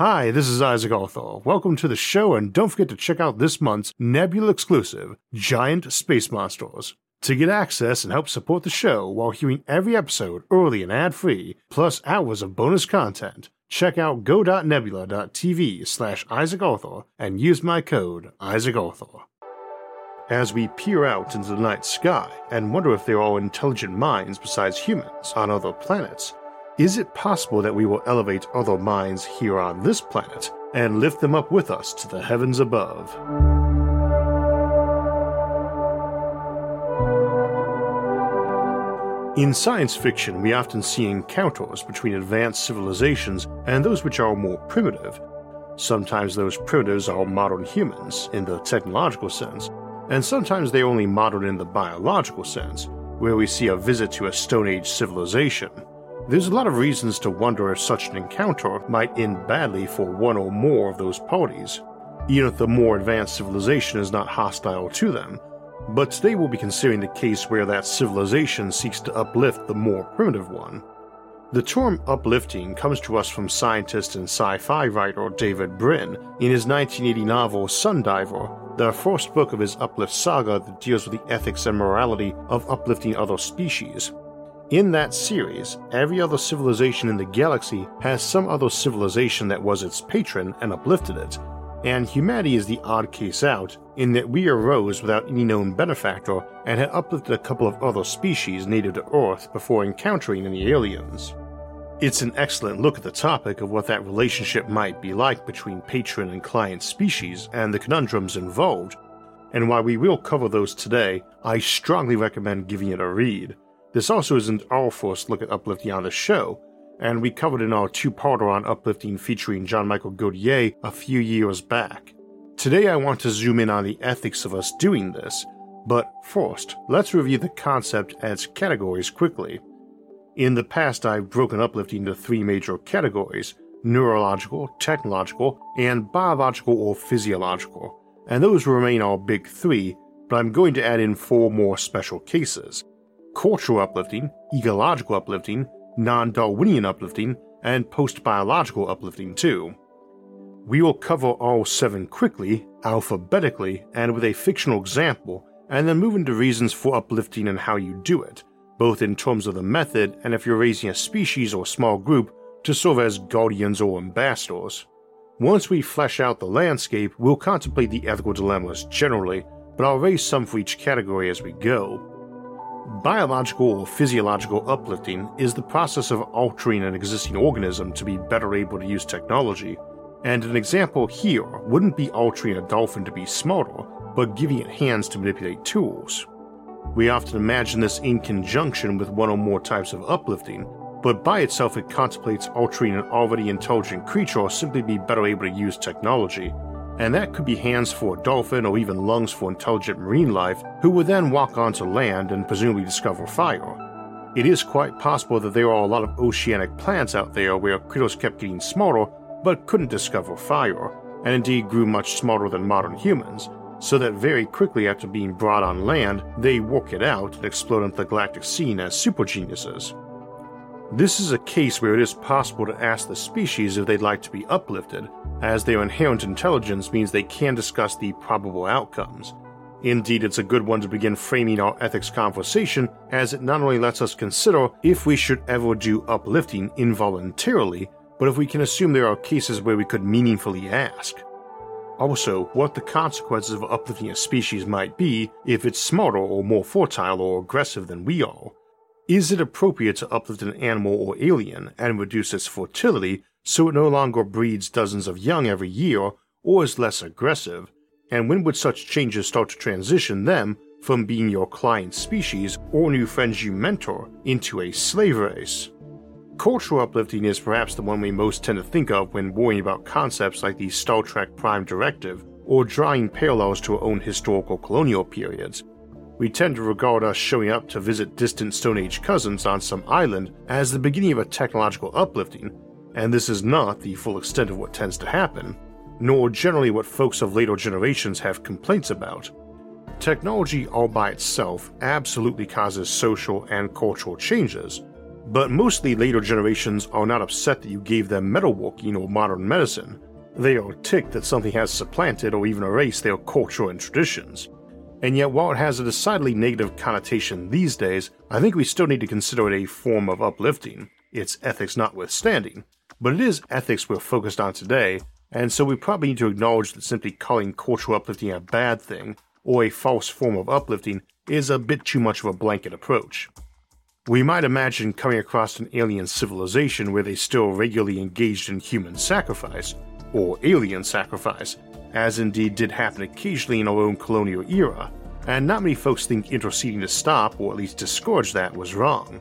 Hi, this is Isaac Arthur. Welcome to the show, and don't forget to check out this month's Nebula exclusive, Giant Space Monsters. To get access and help support the show while hearing every episode early and ad free, plus hours of bonus content, check out go.nebula.tv slash Isaac Arthur and use my code Isaac Arthur. As we peer out into the night sky and wonder if there are intelligent minds besides humans on other planets, is it possible that we will elevate other minds here on this planet and lift them up with us to the heavens above? In science fiction, we often see encounters between advanced civilizations and those which are more primitive. Sometimes those primitives are modern humans in the technological sense, and sometimes they're only modern in the biological sense, where we see a visit to a Stone Age civilization. There's a lot of reasons to wonder if such an encounter might end badly for one or more of those parties, even if the more advanced civilization is not hostile to them. But today we'll be considering the case where that civilization seeks to uplift the more primitive one. The term uplifting comes to us from scientist and sci fi writer David Brin in his 1980 novel Sundiver, the first book of his uplift saga that deals with the ethics and morality of uplifting other species. In that series, every other civilization in the galaxy has some other civilization that was its patron and uplifted it, and humanity is the odd case out in that we arose without any known benefactor and had uplifted a couple of other species native to Earth before encountering any aliens. It's an excellent look at the topic of what that relationship might be like between patron and client species and the conundrums involved, and while we will cover those today, I strongly recommend giving it a read. This also isn't our first look at uplifting on the show, and we covered in our two-parter on uplifting featuring John Michael Godier a few years back. Today I want to zoom in on the ethics of us doing this, but first, let's review the concept its categories quickly. In the past, I've broken uplifting into three major categories neurological, technological, and biological or physiological, and those remain our big three, but I'm going to add in four more special cases cultural uplifting, ecological uplifting, non Darwinian uplifting, and post biological uplifting, too. We will cover all seven quickly, alphabetically, and with a fictional example, and then move into reasons for uplifting and how you do it, both in terms of the method and if you're raising a species or small group to serve as guardians or ambassadors. Once we flesh out the landscape, we'll contemplate the ethical dilemmas generally, but I'll raise some for each category as we go. Biological or physiological uplifting is the process of altering an existing organism to be better able to use technology, and an example here wouldn't be altering a dolphin to be smarter, but giving it hands to manipulate tools. We often imagine this in conjunction with one or more types of uplifting, but by itself it contemplates altering an already intelligent creature or simply to be better able to use technology, and that could be hands for a dolphin or even lungs for intelligent marine life, who would then walk onto land and presumably discover fire. It is quite possible that there are a lot of oceanic plants out there where critters kept getting smarter but couldn't discover fire, and indeed grew much smarter than modern humans, so that very quickly after being brought on land, they work it out and explode into the galactic scene as super geniuses. This is a case where it is possible to ask the species if they'd like to be uplifted, as their inherent intelligence means they can discuss the probable outcomes. Indeed, it's a good one to begin framing our ethics conversation, as it not only lets us consider if we should ever do uplifting involuntarily, but if we can assume there are cases where we could meaningfully ask. Also, what the consequences of uplifting a species might be if it's smarter or more fertile or aggressive than we are. Is it appropriate to uplift an animal or alien and reduce its fertility so it no longer breeds dozens of young every year or is less aggressive? And when would such changes start to transition them from being your client species or new friends you mentor into a slave race? Cultural uplifting is perhaps the one we most tend to think of when worrying about concepts like the Star Trek Prime Directive or drawing parallels to our own historical colonial periods, we tend to regard us showing up to visit distant Stone Age cousins on some island as the beginning of a technological uplifting, and this is not the full extent of what tends to happen, nor generally what folks of later generations have complaints about. Technology all by itself absolutely causes social and cultural changes, But mostly later generations are not upset that you gave them metalworking or modern medicine. They are ticked that something has supplanted or even erased their culture and traditions. And yet, while it has a decidedly negative connotation these days, I think we still need to consider it a form of uplifting, its ethics notwithstanding. But it is ethics we're focused on today, and so we probably need to acknowledge that simply calling cultural uplifting a bad thing, or a false form of uplifting, is a bit too much of a blanket approach. We might imagine coming across an alien civilization where they still regularly engaged in human sacrifice, or alien sacrifice, as indeed did happen occasionally in our own colonial era, and not many folks think interceding to stop, or at least discourage that, was wrong.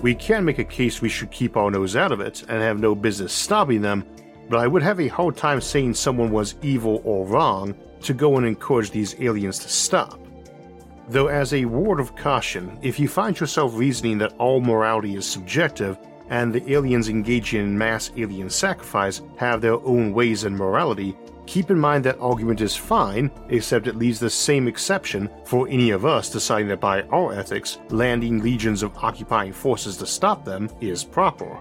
We can make a case we should keep our nose out of it and have no business stopping them, but I would have a hard time saying someone was evil or wrong to go and encourage these aliens to stop. Though, as a word of caution, if you find yourself reasoning that all morality is subjective and the aliens engaging in mass alien sacrifice have their own ways and morality, keep in mind that argument is fine, except it leaves the same exception for any of us deciding that by our ethics, landing legions of occupying forces to stop them is proper.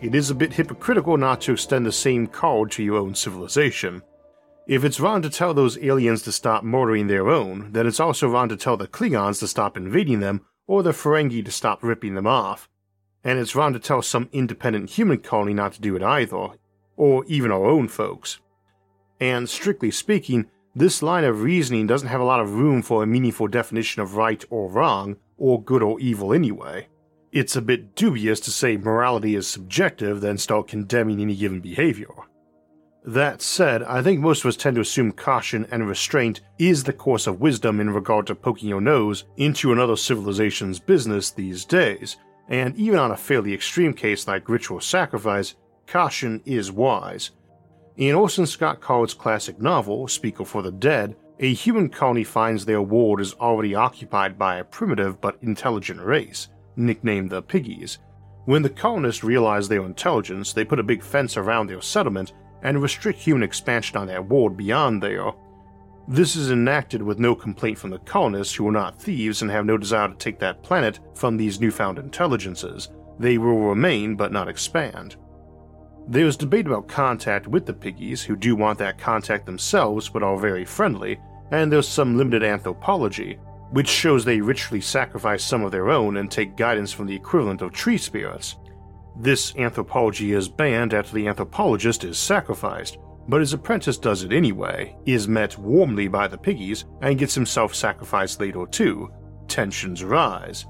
It is a bit hypocritical not to extend the same call to your own civilization. If it's wrong to tell those aliens to stop murdering their own, then it's also wrong to tell the Klingons to stop invading them or the Ferengi to stop ripping them off. And it's wrong to tell some independent human colony not to do it either, or even our own folks. And strictly speaking, this line of reasoning doesn't have a lot of room for a meaningful definition of right or wrong, or good or evil anyway. It's a bit dubious to say morality is subjective, then start condemning any given behavior. That said, I think most of us tend to assume caution and restraint is the course of wisdom in regard to poking your nose into another civilization's business these days, and even on a fairly extreme case like ritual sacrifice, caution is wise. In Orson Scott Card's classic novel, Speaker for the Dead, a human colony finds their world is already occupied by a primitive but intelligent race, nicknamed the Piggies. When the colonists realize their intelligence, they put a big fence around their settlement and restrict human expansion on that world beyond there. This is enacted with no complaint from the colonists, who are not thieves and have no desire to take that planet from these newfound intelligences. They will remain but not expand. There is debate about contact with the piggies, who do want that contact themselves but are very friendly, and there's some limited anthropology, which shows they ritually sacrifice some of their own and take guidance from the equivalent of tree spirits. This anthropology is banned after the anthropologist is sacrificed, but his apprentice does it anyway, is met warmly by the piggies, and gets himself sacrificed later too. Tensions rise.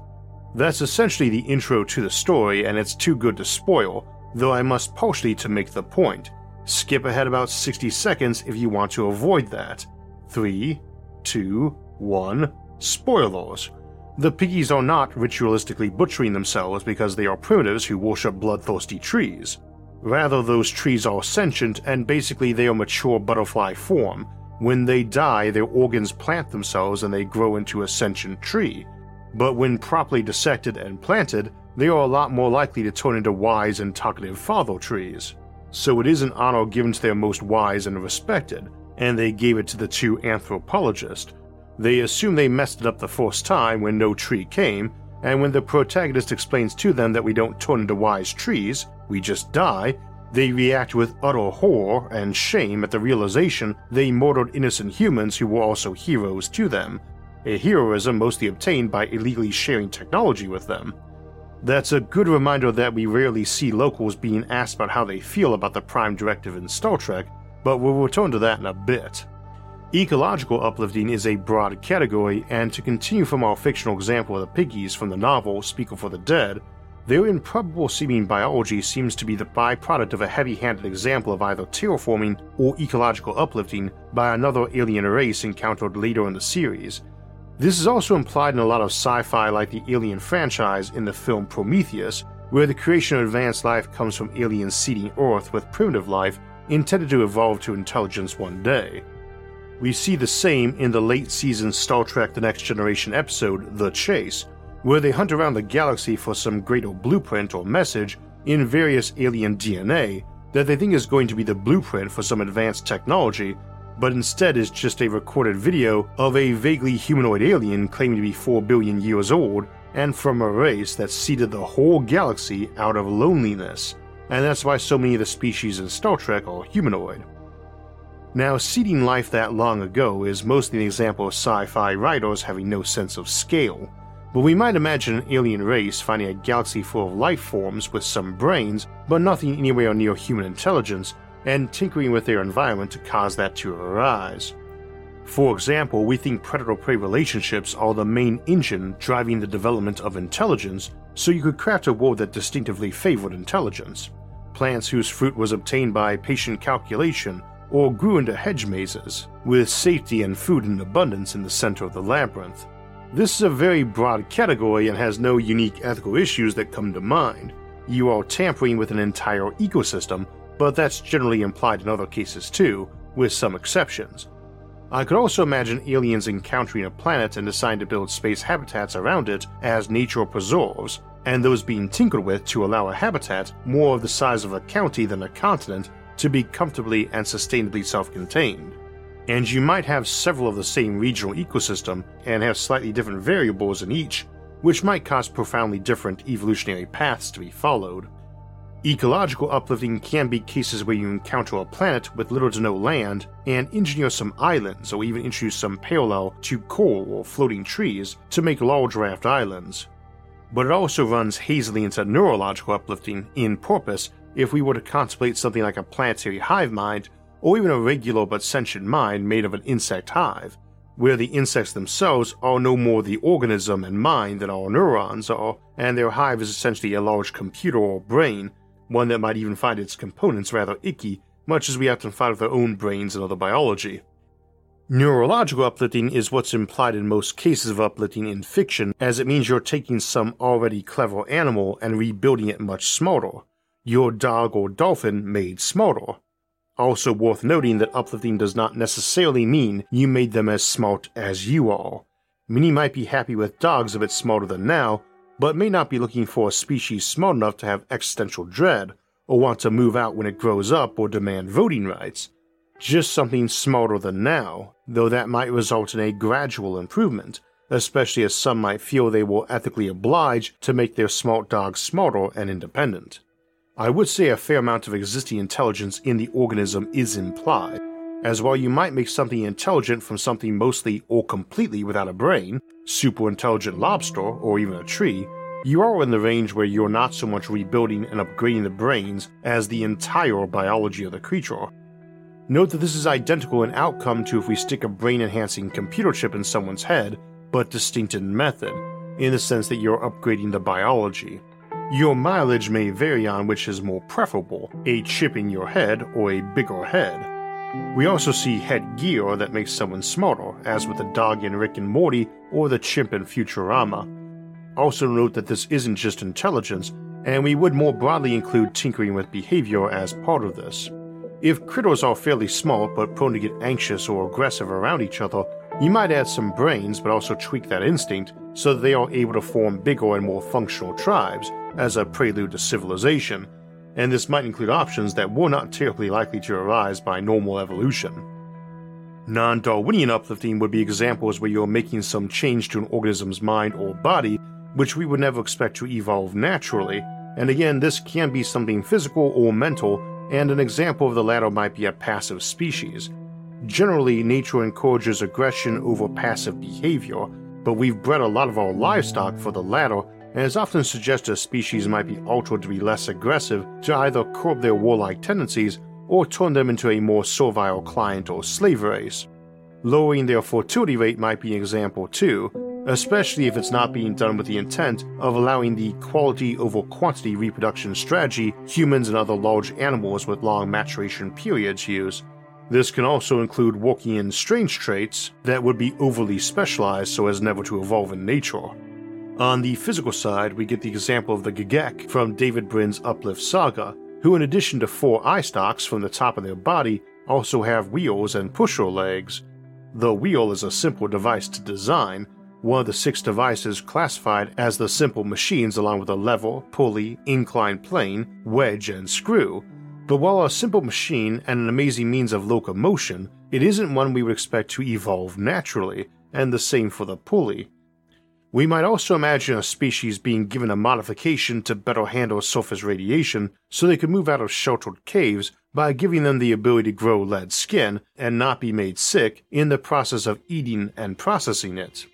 That's essentially the intro to the story, and it's too good to spoil, though I must partially to make the point. Skip ahead about 60 seconds if you want to avoid that. 3, 2, 1, spoilers. The piggies are not ritualistically butchering themselves because they are primitives who worship bloodthirsty trees. Rather, those trees are sentient and basically they are mature butterfly form. When they die, their organs plant themselves and they grow into a sentient tree. But when properly dissected and planted, they are a lot more likely to turn into wise and talkative father trees. So it is an honor given to their most wise and respected, and they gave it to the two anthropologists they assume they messed it up the first time when no tree came, and when the protagonist explains to them that we don't turn into wise trees, we just die, they react with utter horror and shame at the realization they murdered innocent humans who were also heroes to them, a heroism mostly obtained by illegally sharing technology with them. That's a good reminder that we rarely see locals being asked about how they feel about the Prime Directive in Star Trek, but we'll return to that in a bit. Ecological uplifting is a broad category, and to continue from our fictional example of the piggies from the novel Speak for the Dead, their improbable seeming biology seems to be the byproduct of a heavy handed example of either terraforming or ecological uplifting by another alien race encountered later in the series. This is also implied in a lot of sci fi like the Alien franchise in the film Prometheus, where the creation of advanced life comes from aliens seeding Earth with primitive life intended to evolve to intelligence one day. We see the same in the late season Star Trek The Next Generation episode, The Chase, where they hunt around the galaxy for some greater blueprint or message in various alien DNA that they think is going to be the blueprint for some advanced technology, but instead is just a recorded video of a vaguely humanoid alien claiming to be 4 billion years old and from a race that seeded the whole galaxy out of loneliness, and that's why so many of the species in Star Trek are humanoid. Now, seeding life that long ago is mostly an example of sci fi writers having no sense of scale, but we might imagine an alien race finding a galaxy full of life forms with some brains, but nothing anywhere near human intelligence, and tinkering with their environment to cause that to arise. For example, we think predator prey relationships are the main engine driving the development of intelligence, so you could craft a world that distinctively favored intelligence. Plants whose fruit was obtained by patient calculation or grew into hedge mazes, with safety and food in abundance in the center of the labyrinth. This is a very broad category and has no unique ethical issues that come to mind. You are tampering with an entire ecosystem, but that's generally implied in other cases too, with some exceptions. I could also imagine aliens encountering a planet and deciding to build space habitats around it as nature preserves, and those being tinkered with to allow a habitat more of the size of a county than a continent to be comfortably and sustainably self contained. And you might have several of the same regional ecosystem and have slightly different variables in each, which might cause profoundly different evolutionary paths to be followed. Ecological uplifting can be cases where you encounter a planet with little to no land and engineer some islands or even introduce some parallel to coral or floating trees to make large raft islands. But it also runs hazily into neurological uplifting in purpose if we were to contemplate something like a planetary hive mind, or even a regular but sentient mind made of an insect hive, where the insects themselves are no more the organism and mind than our neurons are, and their hive is essentially a large computer or brain, one that might even find its components rather icky, much as we often find with our own brains and other biology. Neurological uplifting is what's implied in most cases of uplifting in fiction, as it means you're taking some already clever animal and rebuilding it much smarter, your dog or dolphin made smarter. Also worth noting that uplifting does not necessarily mean you made them as smart as you are. Many might be happy with dogs a bit smarter than now, but may not be looking for a species smart enough to have existential dread, or want to move out when it grows up or demand voting rights. Just something smarter than now, though that might result in a gradual improvement, especially as some might feel they will ethically oblige to make their smart dogs smarter and independent. I would say a fair amount of existing intelligence in the organism is implied, as while you might make something intelligent from something mostly or completely without a brain, super intelligent lobster, or even a tree, you are in the range where you're not so much rebuilding and upgrading the brains as the entire biology of the creature. Note that this is identical in outcome to if we stick a brain enhancing computer chip in someone's head, but distinct in method, in the sense that you're upgrading the biology. Your mileage may vary on which is more preferable, a chip in your head or a bigger head. We also see headgear that makes someone smarter, as with the dog in Rick and Morty or the chimp in Futurama. Also note that this isn't just intelligence, and we would more broadly include tinkering with behavior as part of this. If critters are fairly smart but prone to get anxious or aggressive around each other, you might add some brains but also tweak that instinct so that they are able to form bigger and more functional tribes as a prelude to civilization, and this might include options that were not terribly likely to arise by normal evolution. Non Darwinian uplifting would be examples where you're making some change to an organism's mind or body which we would never expect to evolve naturally, and again, this can be something physical or mental, and an example of the latter might be a passive species. Generally, nature encourages aggression over passive behavior, but we've bred a lot of our livestock for the latter and has often suggested species might be altered to be less aggressive to either curb their warlike tendencies or turn them into a more servile client or slave race. Lowering their fertility rate might be an example too, especially if it's not being done with the intent of allowing the quality over quantity reproduction strategy humans and other large animals with long maturation periods use. This can also include working in strange traits that would be overly specialized so as never to evolve in nature. On the physical side, we get the example of the g'Kek from David Brin's Uplift Saga, who, in addition to four eye stalks from the top of their body, also have wheels and pusher legs. The wheel is a simple device to design, one of the six devices classified as the simple machines along with a lever, pulley, inclined plane, wedge, and screw. But while a simple machine and an amazing means of locomotion, it isn't one we would expect to evolve naturally, and the same for the pulley. We might also imagine a species being given a modification to better handle surface radiation so they could move out of sheltered caves by giving them the ability to grow lead skin and not be made sick in the process of eating and processing it.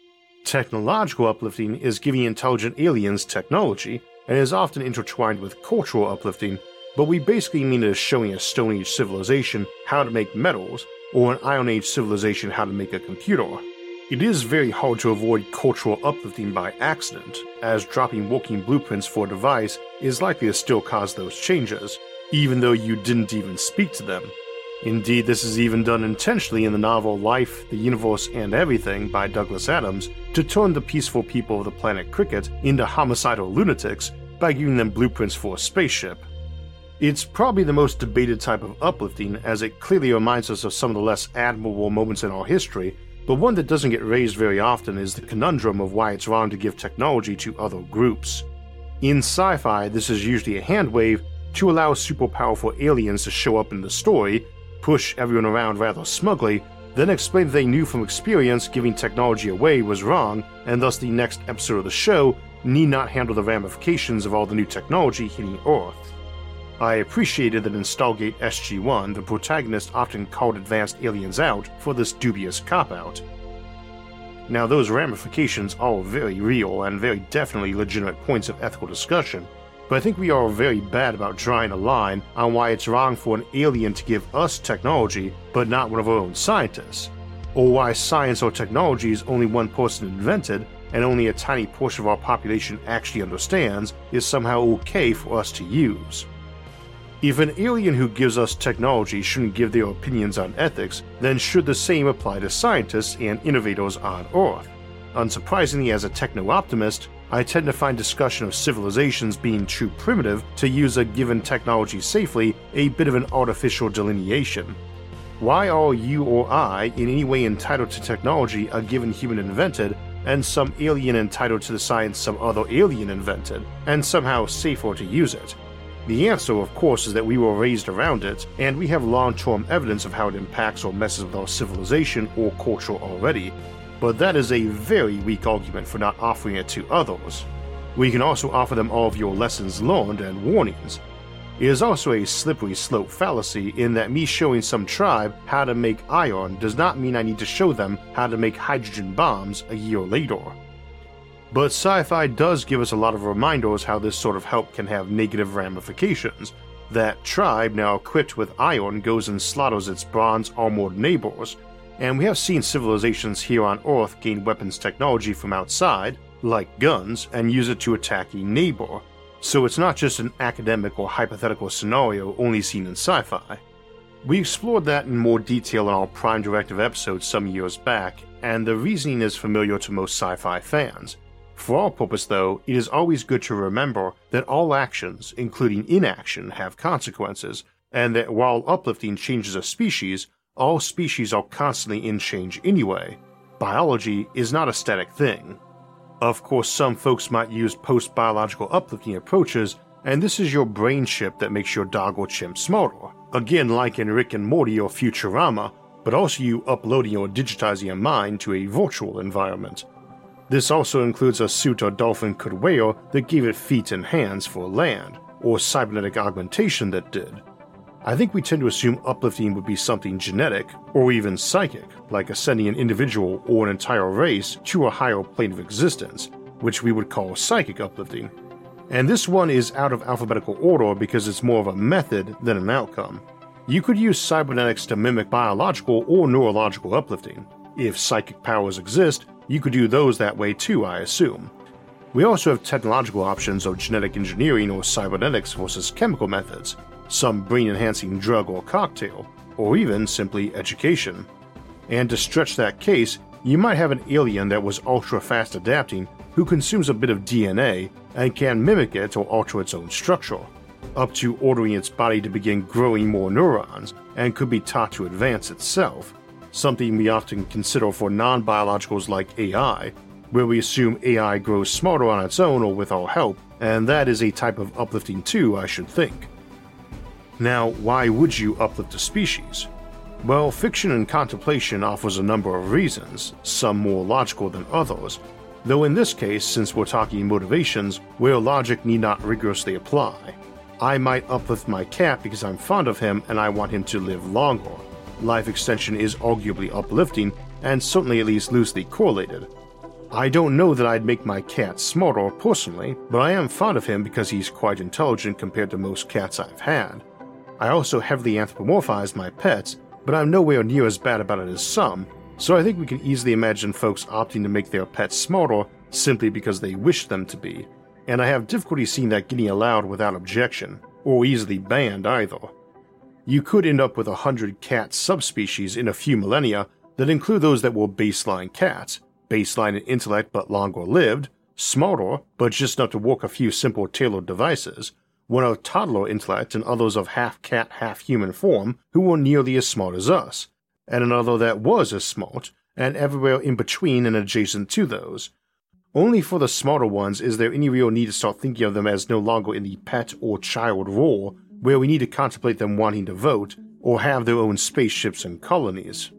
Technological uplifting is giving intelligent aliens technology and is often intertwined with cultural uplifting, but we basically mean it as showing a Stone Age civilization how to make metals or an Iron Age civilization how to make a computer. It is very hard to avoid cultural uplifting by accident, as dropping working blueprints for a device is likely to still cause those changes, even though you didn't even speak to them. Indeed, this is even done intentionally in the novel Life, the Universe, and Everything by Douglas Adams to turn the peaceful people of the planet Cricket into homicidal lunatics by giving them blueprints for a spaceship. It's probably the most debated type of uplifting, as it clearly reminds us of some of the less admirable moments in our history but one that doesn't get raised very often is the conundrum of why it's wrong to give technology to other groups. In sci fi, this is usually a hand wave to allow super powerful aliens to show up in the story, push everyone around rather smugly, then explain that they knew from experience giving technology away was wrong, and thus the next episode of the show need not handle the ramifications of all the new technology hitting Earth. I appreciated that in Stargate SG 1, the protagonist often called advanced aliens out for this dubious cop out. Now, those ramifications are very real and very definitely legitimate points of ethical discussion, but I think we are very bad about drawing a line on why it's wrong for an alien to give us technology but not one of our own scientists, or why science or technology is only one person invented and only a tiny portion of our population actually understands is somehow okay for us to use. If an alien who gives us technology shouldn't give their opinions on ethics, then should the same apply to scientists and innovators on Earth? Unsurprisingly, as a techno optimist, I tend to find discussion of civilizations being too primitive to use a given technology safely a bit of an artificial delineation. Why are you or I in any way entitled to technology a given human invented, and some alien entitled to the science some other alien invented, and somehow safer to use it? The answer, of course, is that we were raised around it, and we have long term evidence of how it impacts or messes with our civilization or culture already, but that is a very weak argument for not offering it to others. We can also offer them all of your lessons learned and warnings. It is also a slippery slope fallacy in that me showing some tribe how to make iron does not mean I need to show them how to make hydrogen bombs a year later. But sci fi does give us a lot of reminders how this sort of help can have negative ramifications. That tribe, now equipped with iron, goes and slaughters its bronze armored neighbors, and we have seen civilizations here on Earth gain weapons technology from outside, like guns, and use it to attack a neighbor. So it's not just an academic or hypothetical scenario only seen in sci fi. We explored that in more detail in our Prime Directive episode some years back, and the reasoning is familiar to most sci fi fans. For our purpose, though, it is always good to remember that all actions, including inaction, have consequences, and that while uplifting changes a species, all species are constantly in change anyway. Biology is not a static thing. Of course, some folks might use post biological uplifting approaches, and this is your brain chip that makes your dog or chimp smarter. Again, like in Rick and Morty or Futurama, but also you uploading or digitizing your mind to a virtual environment. This also includes a suit a dolphin could wear that gave it feet and hands for land, or cybernetic augmentation that did. I think we tend to assume uplifting would be something genetic, or even psychic, like ascending an individual or an entire race to a higher plane of existence, which we would call psychic uplifting. And this one is out of alphabetical order because it's more of a method than an outcome. You could use cybernetics to mimic biological or neurological uplifting. If psychic powers exist, you could do those that way too, I assume. We also have technological options of genetic engineering or cybernetics versus chemical methods, some brain enhancing drug or cocktail, or even simply education. And to stretch that case, you might have an alien that was ultra fast adapting who consumes a bit of DNA and can mimic it or alter its own structure, up to ordering its body to begin growing more neurons and could be taught to advance itself something we often consider for non biologicals like AI, where we assume AI grows smarter on its own or with our help, and that is a type of uplifting too, I should think. Now, why would you uplift a species? Well, fiction and contemplation offers a number of reasons, some more logical than others, though in this case, since we're talking motivations, where logic need not rigorously apply. I might uplift my cat because I'm fond of him and I want him to live longer. Life extension is arguably uplifting, and certainly at least loosely correlated. I don't know that I'd make my cat smarter personally, but I am fond of him because he's quite intelligent compared to most cats I've had. I also heavily anthropomorphize my pets, but I'm nowhere near as bad about it as some, so I think we can easily imagine folks opting to make their pets smarter simply because they wish them to be, and I have difficulty seeing that getting allowed without objection, or easily banned either. You could end up with a hundred cat subspecies in a few millennia that include those that were baseline cats, baseline in intellect but longer lived, smarter but just enough to work a few simple tailored devices, one of toddler intellect and others of half cat, half human form who were nearly as smart as us, and another that was as smart, and everywhere in between and adjacent to those. Only for the smarter ones is there any real need to start thinking of them as no longer in the pet or child role, where we need to contemplate them wanting to vote or have their own spaceships and colonies.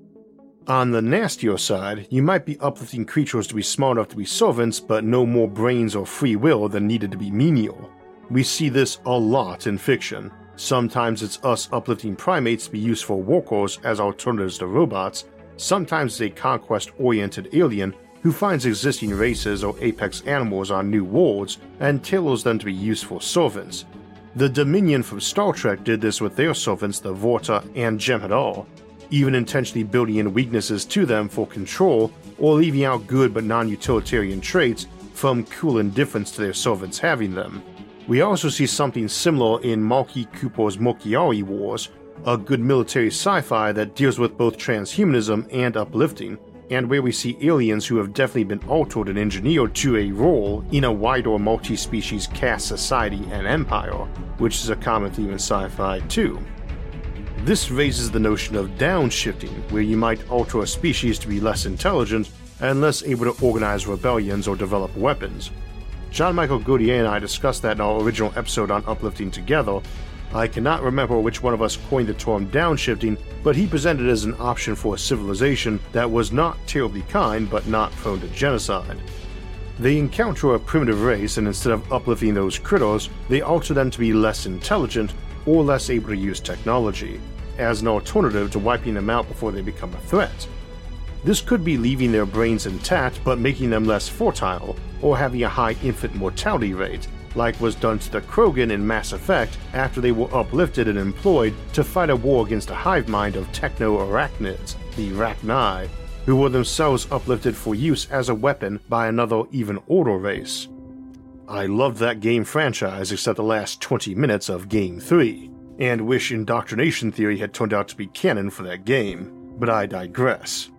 On the nastier side, you might be uplifting creatures to be smart enough to be servants, but no more brains or free will than needed to be menial. We see this a lot in fiction, Sometimes it's us uplifting primates to be useful workers as alternatives to robots, sometimes it's a conquest oriented alien who finds existing races or apex animals on new worlds and tailors them to be useful servants. The Dominion from Star Trek did this with their servants, the Vorta and Jem'Hadar, even intentionally building in weaknesses to them for control or leaving out good but non utilitarian traits from cool indifference to their servants having them. We also see something similar in Malki Cooper's Mokiari Wars, a good military sci fi that deals with both transhumanism and uplifting, and where we see aliens who have definitely been altered and engineered to a role in a wider multi species caste society and empire, which is a common theme in sci fi too. This raises the notion of downshifting, where you might alter a species to be less intelligent and less able to organize rebellions or develop weapons, John Michael Godier and I discussed that in our original episode on Uplifting Together. I cannot remember which one of us coined the term downshifting, but he presented it as an option for a civilization that was not terribly kind but not prone to genocide. They encounter a primitive race, and instead of uplifting those critters, they alter them to be less intelligent or less able to use technology, as an alternative to wiping them out before they become a threat. This could be leaving their brains intact but making them less fertile, or having a high infant mortality rate, like was done to the Krogan in Mass Effect after they were uplifted and employed to fight a war against a hive mind of techno arachnids, the Rachni, who were themselves uplifted for use as a weapon by another even older race. I loved that game franchise except the last 20 minutes of Game 3, and wish indoctrination theory had turned out to be canon for that game, but I digress.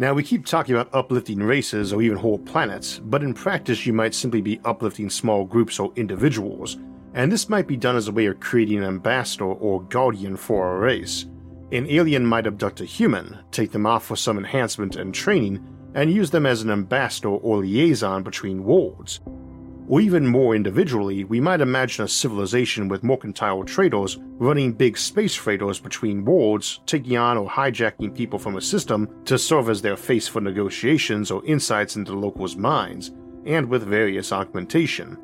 Now, we keep talking about uplifting races or even whole planets, but in practice, you might simply be uplifting small groups or individuals, and this might be done as a way of creating an ambassador or guardian for a race. An alien might abduct a human, take them off for some enhancement and training, and use them as an ambassador or liaison between worlds, or even more individually, we might imagine a civilization with mercantile traders running big space freighters between worlds, taking on or hijacking people from a system to serve as their face for negotiations or insights into the locals' minds, and with various augmentation.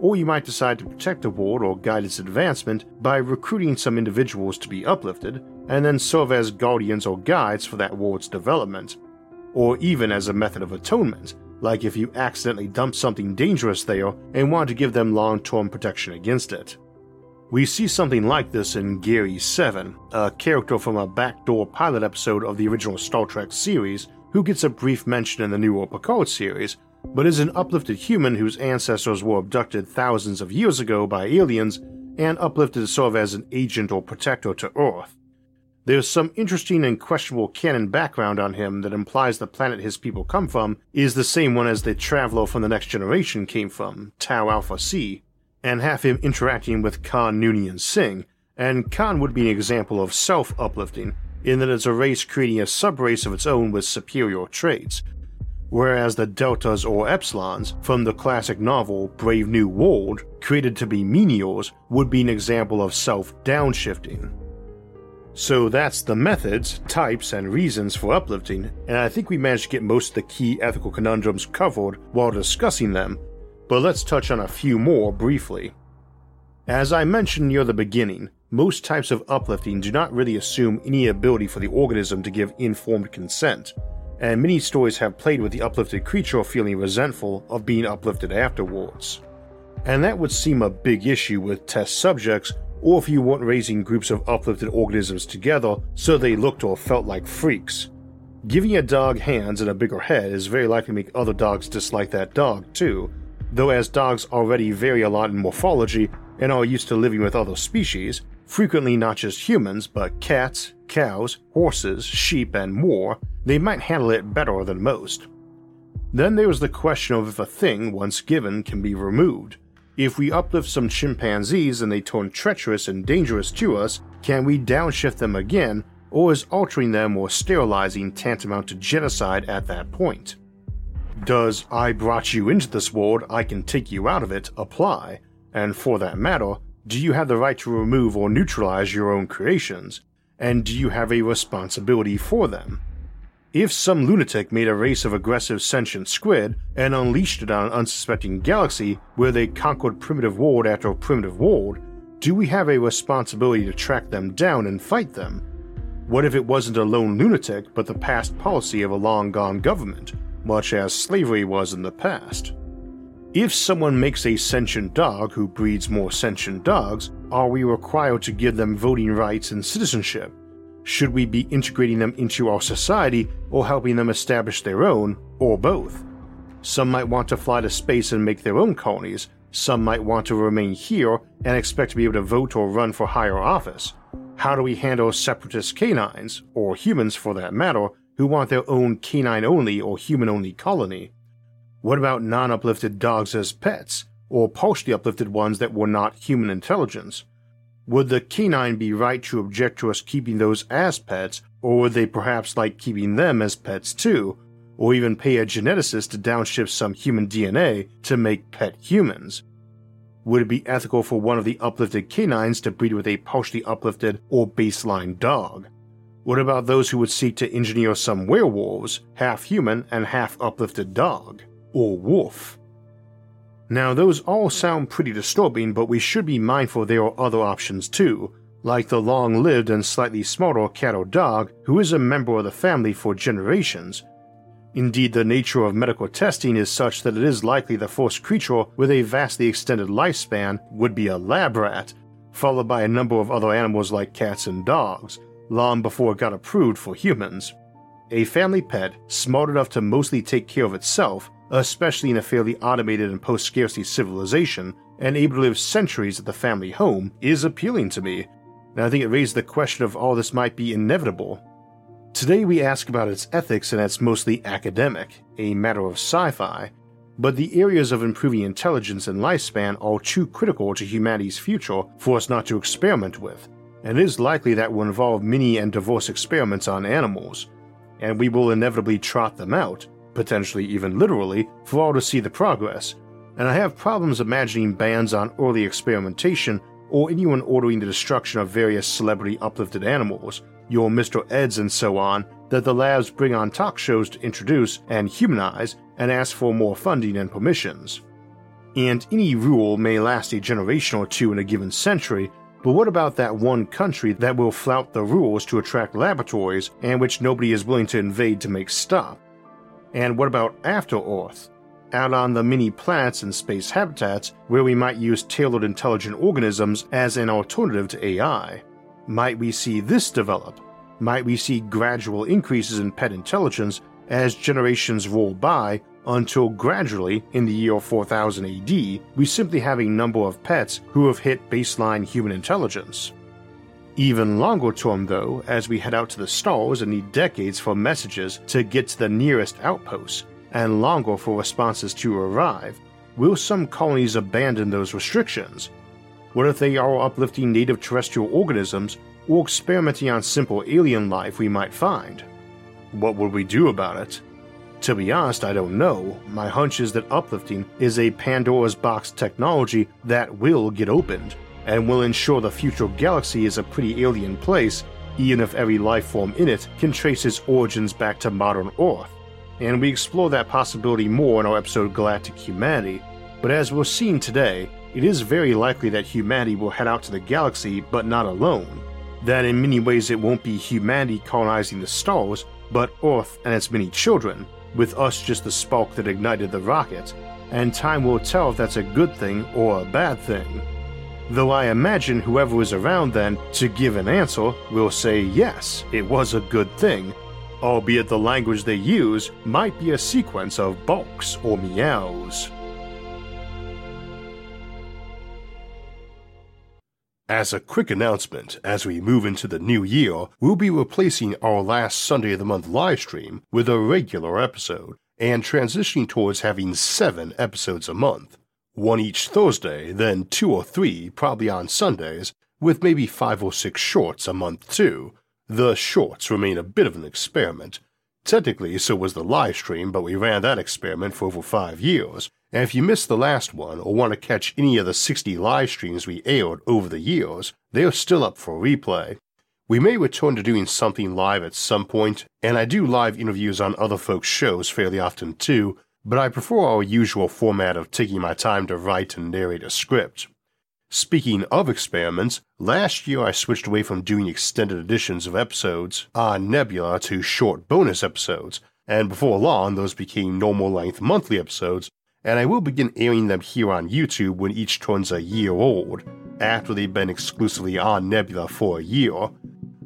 Or you might decide to protect a world or guide its advancement by recruiting some individuals to be uplifted, and then serve as guardians or guides for that world's development. Or even as a method of atonement, like if you accidentally dumped something dangerous there and wanted to give them long term protection against it. We see something like this in Gary 7, a character from a backdoor pilot episode of the original Star Trek series who gets a brief mention in the newer Picard series, but is an uplifted human whose ancestors were abducted thousands of years ago by aliens and uplifted to serve as an agent or protector to Earth. There's some interesting and questionable canon background on him that implies the planet his people come from is the same one as the traveler from the next generation came from, Tau Alpha C, and have him interacting with Khan Noonien Singh, and Khan would be an example of self uplifting, in that it's a race creating a subrace of its own with superior traits, whereas the Deltas or Epsilons from the classic novel Brave New World, created to be menials, would be an example of self downshifting. So that's the methods, types, and reasons for uplifting, and I think we managed to get most of the key ethical conundrums covered while discussing them, but let's touch on a few more briefly. As I mentioned near the beginning, most types of uplifting do not really assume any ability for the organism to give informed consent, and many stories have played with the uplifted creature feeling resentful of being uplifted afterwards. And that would seem a big issue with test subjects or if you weren't raising groups of uplifted organisms together so they looked or felt like freaks. Giving a dog hands and a bigger head is very likely to make other dogs dislike that dog too, though as dogs already vary a lot in morphology and are used to living with other species, frequently not just humans but cats, cows, horses, sheep, and more, they might handle it better than most. Then there is the question of if a thing, once given, can be removed. If we uplift some chimpanzees and they turn treacherous and dangerous to us, can we downshift them again, or is altering them or sterilizing tantamount to genocide at that point? Does I brought you into this world, I can take you out of it apply? And for that matter, do you have the right to remove or neutralize your own creations? And do you have a responsibility for them? If some lunatic made a race of aggressive sentient squid and unleashed it on an unsuspecting galaxy where they conquered primitive world after primitive world, do we have a responsibility to track them down and fight them? What if it wasn't a lone lunatic but the past policy of a long gone government, much as slavery was in the past? If someone makes a sentient dog who breeds more sentient dogs, are we required to give them voting rights and citizenship? Should we be integrating them into our society or helping them establish their own, or both? Some might want to fly to space and make their own colonies, some might want to remain here and expect to be able to vote or run for higher office. How do we handle separatist canines, or humans for that matter, who want their own canine only or human only colony? What about non uplifted dogs as pets, or partially uplifted ones that were not human intelligence? Would the canine be right to object to us keeping those as pets, or would they perhaps like keeping them as pets too, or even pay a geneticist to downshift some human DNA to make pet humans? Would it be ethical for one of the uplifted canines to breed with a partially uplifted or baseline dog? What about those who would seek to engineer some werewolves, half human and half uplifted dog? Or wolf? Now, those all sound pretty disturbing, but we should be mindful there are other options too, like the long lived and slightly smarter cat or dog who is a member of the family for generations. Indeed, the nature of medical testing is such that it is likely the first creature with a vastly extended lifespan would be a lab rat, followed by a number of other animals like cats and dogs, long before it got approved for humans. A family pet, smart enough to mostly take care of itself, especially in a fairly automated and post scarcity civilization, and able to live centuries at the family home, is appealing to me, and I think it raises the question of all this might be inevitable. Today we ask about its ethics, and that's mostly academic, a matter of sci fi, but the areas of improving intelligence and lifespan are too critical to humanity's future for us not to experiment with, and it is likely that will involve many and diverse experiments on animals, and we will inevitably trot them out, potentially even literally, for all to see the progress, and I have problems imagining bans on early experimentation or anyone ordering the destruction of various celebrity uplifted animals, your Mr. Eds and so on, that the labs bring on talk shows to introduce and humanize and ask for more funding and permissions. And any rule may last a generation or two in a given century, but what about that one country that will flout the rules to attract laboratories and which nobody is willing to invade to make stop? And what about after Earth? Out on the mini planets and space habitats where we might use tailored intelligent organisms as an alternative to AI. Might we see this develop? Might we see gradual increases in pet intelligence as generations roll by until gradually, in the year 4000 AD, we simply have a number of pets who have hit baseline human intelligence? Even longer term, though, as we head out to the stars and need decades for messages to get to the nearest outposts, and longer for responses to arrive, will some colonies abandon those restrictions? What if they are uplifting native terrestrial organisms or experimenting on simple alien life we might find? What would we do about it? To be honest, I don't know. My hunch is that uplifting is a Pandora's box technology that will get opened and will ensure the future galaxy is a pretty alien place even if every life form in it can trace its origins back to modern Earth. And we explore that possibility more in our episode Galactic Humanity, but as we're seeing today, it is very likely that humanity will head out to the galaxy but not alone. That in many ways it won't be humanity colonizing the stars, but Earth and its many children, with us just the spark that ignited the rocket, and time will tell if that's a good thing or a bad thing. Though I imagine whoever was around then to give an answer will say yes, it was a good thing, albeit the language they use might be a sequence of barks or meows. As a quick announcement, as we move into the new year, we'll be replacing our last Sunday of the month live stream with a regular episode and transitioning towards having seven episodes a month. One each Thursday, then two or three, probably on Sundays, with maybe five or six shorts a month too. The shorts remain a bit of an experiment. Technically, so was the live stream, but we ran that experiment for over five years, and if you missed the last one or want to catch any of the 60 live streams we aired over the years, they are still up for replay. We may return to doing something live at some point, and I do live interviews on other folks' shows fairly often too, but I prefer our usual format of taking my time to write and narrate a script. Speaking of experiments, last year I switched away from doing extended editions of episodes on Nebula to short bonus episodes, and before long those became normal length monthly episodes and I will begin airing them here on YouTube when each turns a year old, after they've been exclusively on Nebula for a year.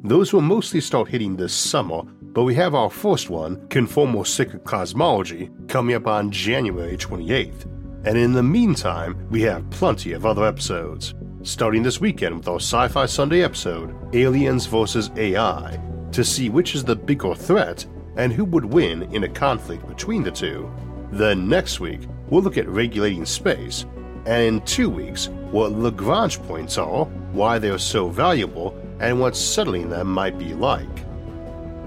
Those will mostly start hitting this summer, but we have our first one, Conformal Cyclic Cosmology, coming up on January 28th. And in the meantime, we have plenty of other episodes. Starting this weekend with our Sci Fi Sunday episode, Aliens vs. AI, to see which is the bigger threat and who would win in a conflict between the two. Then next week, we'll look at regulating space, and in two weeks, what Lagrange points are, why they're so valuable, and what settling them might be like.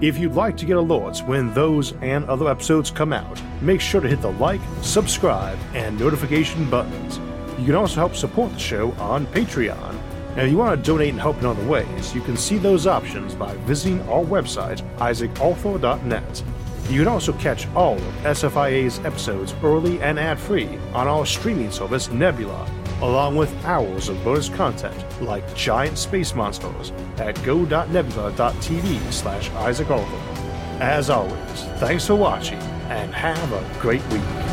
If you'd like to get alerts when those and other episodes come out, make sure to hit the like, subscribe, and notification buttons. You can also help support the show on Patreon. And if you want to donate and help in other ways, you can see those options by visiting our website, isaacarthur.net. You can also catch all of SFIA's episodes early and ad free on our streaming service Nebula, along with hours of bonus content like giant space monsters at go.nebula.tv slash Isaac. As always, thanks for watching and have a great week.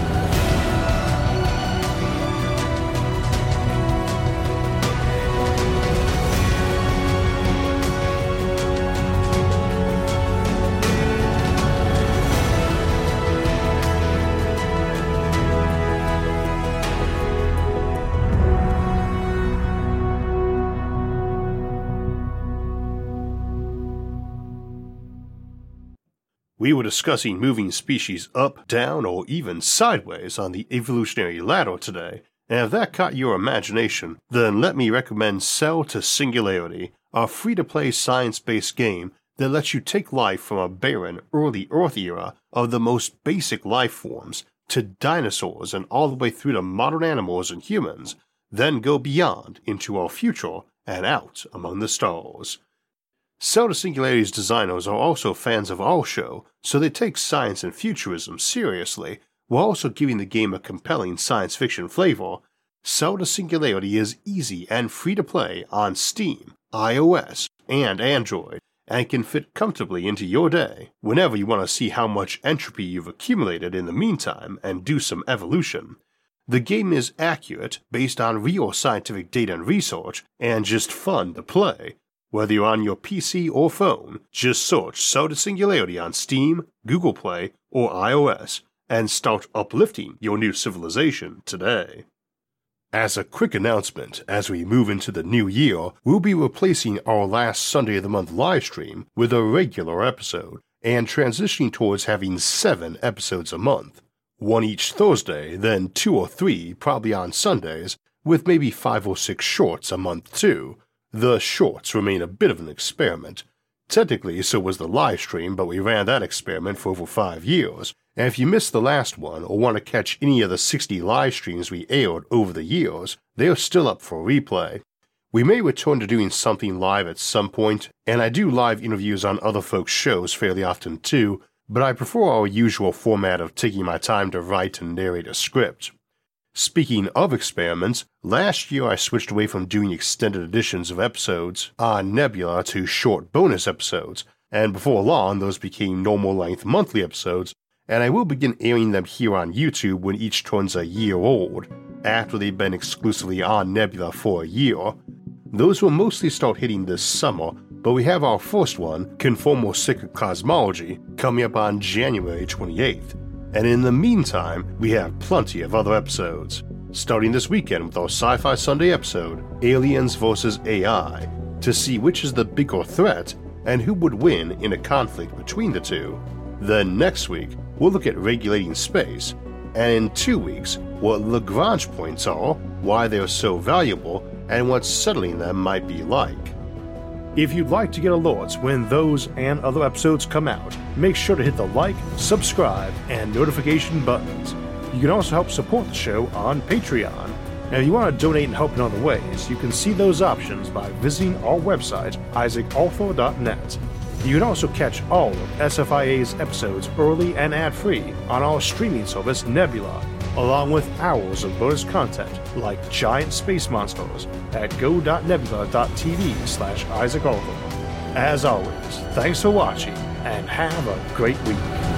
We were discussing moving species up, down, or even sideways on the evolutionary ladder today, and if that caught your imagination, then let me recommend Cell to Singularity, a free to play science based game that lets you take life from a barren, early Earth era of the most basic life forms to dinosaurs and all the way through to modern animals and humans, then go beyond into our future and out among the stars. To Singularity's designers are also fans of our show, so they take science and futurism seriously, while also giving the game a compelling science fiction flavor. To Singularity is easy and free to play on Steam, iOS, and Android, and can fit comfortably into your day whenever you want to see how much entropy you've accumulated in the meantime and do some evolution. The game is accurate, based on real scientific data and research, and just fun to play, whether you're on your PC or phone, just search to Singularity on Steam, Google Play, or iOS and start uplifting your new civilization today. As a quick announcement, as we move into the new year, we'll be replacing our last Sunday of the month live stream with a regular episode and transitioning towards having seven episodes a month. One each Thursday, then two or three, probably on Sundays, with maybe five or six shorts a month too, the shorts remain a bit of an experiment. Technically, so was the live stream, but we ran that experiment for over five years. And if you missed the last one or want to catch any of the 60 live streams we aired over the years, they are still up for replay. We may return to doing something live at some point, and I do live interviews on other folks' shows fairly often too, but I prefer our usual format of taking my time to write and narrate a script. Speaking of experiments, last year I switched away from doing extended editions of episodes on Nebula to short bonus episodes, and before long those became normal length monthly episodes, and I will begin airing them here on YouTube when each turns a year old, after they've been exclusively on Nebula for a year. Those will mostly start hitting this summer, but we have our first one, Conformal Cyclic Cosmology, coming up on January 28th. And in the meantime, we have plenty of other episodes. Starting this weekend with our Sci Fi Sunday episode, Aliens vs. AI, to see which is the bigger threat and who would win in a conflict between the two. Then next week, we'll look at regulating space, and in two weeks, what Lagrange points are, why they're so valuable, and what settling them might be like. If you'd like to get alerts when those and other episodes come out, make sure to hit the like, subscribe, and notification buttons. You can also help support the show on Patreon. And if you want to donate and help in other ways, you can see those options by visiting our website, isaacarthur.net. You can also catch all of SFIA's episodes early and ad free on our streaming service Nebula along with hours of bonus content like giant space monsters at go.nebula.tv slash Isaac Arthur. As always, thanks for watching and have a great week.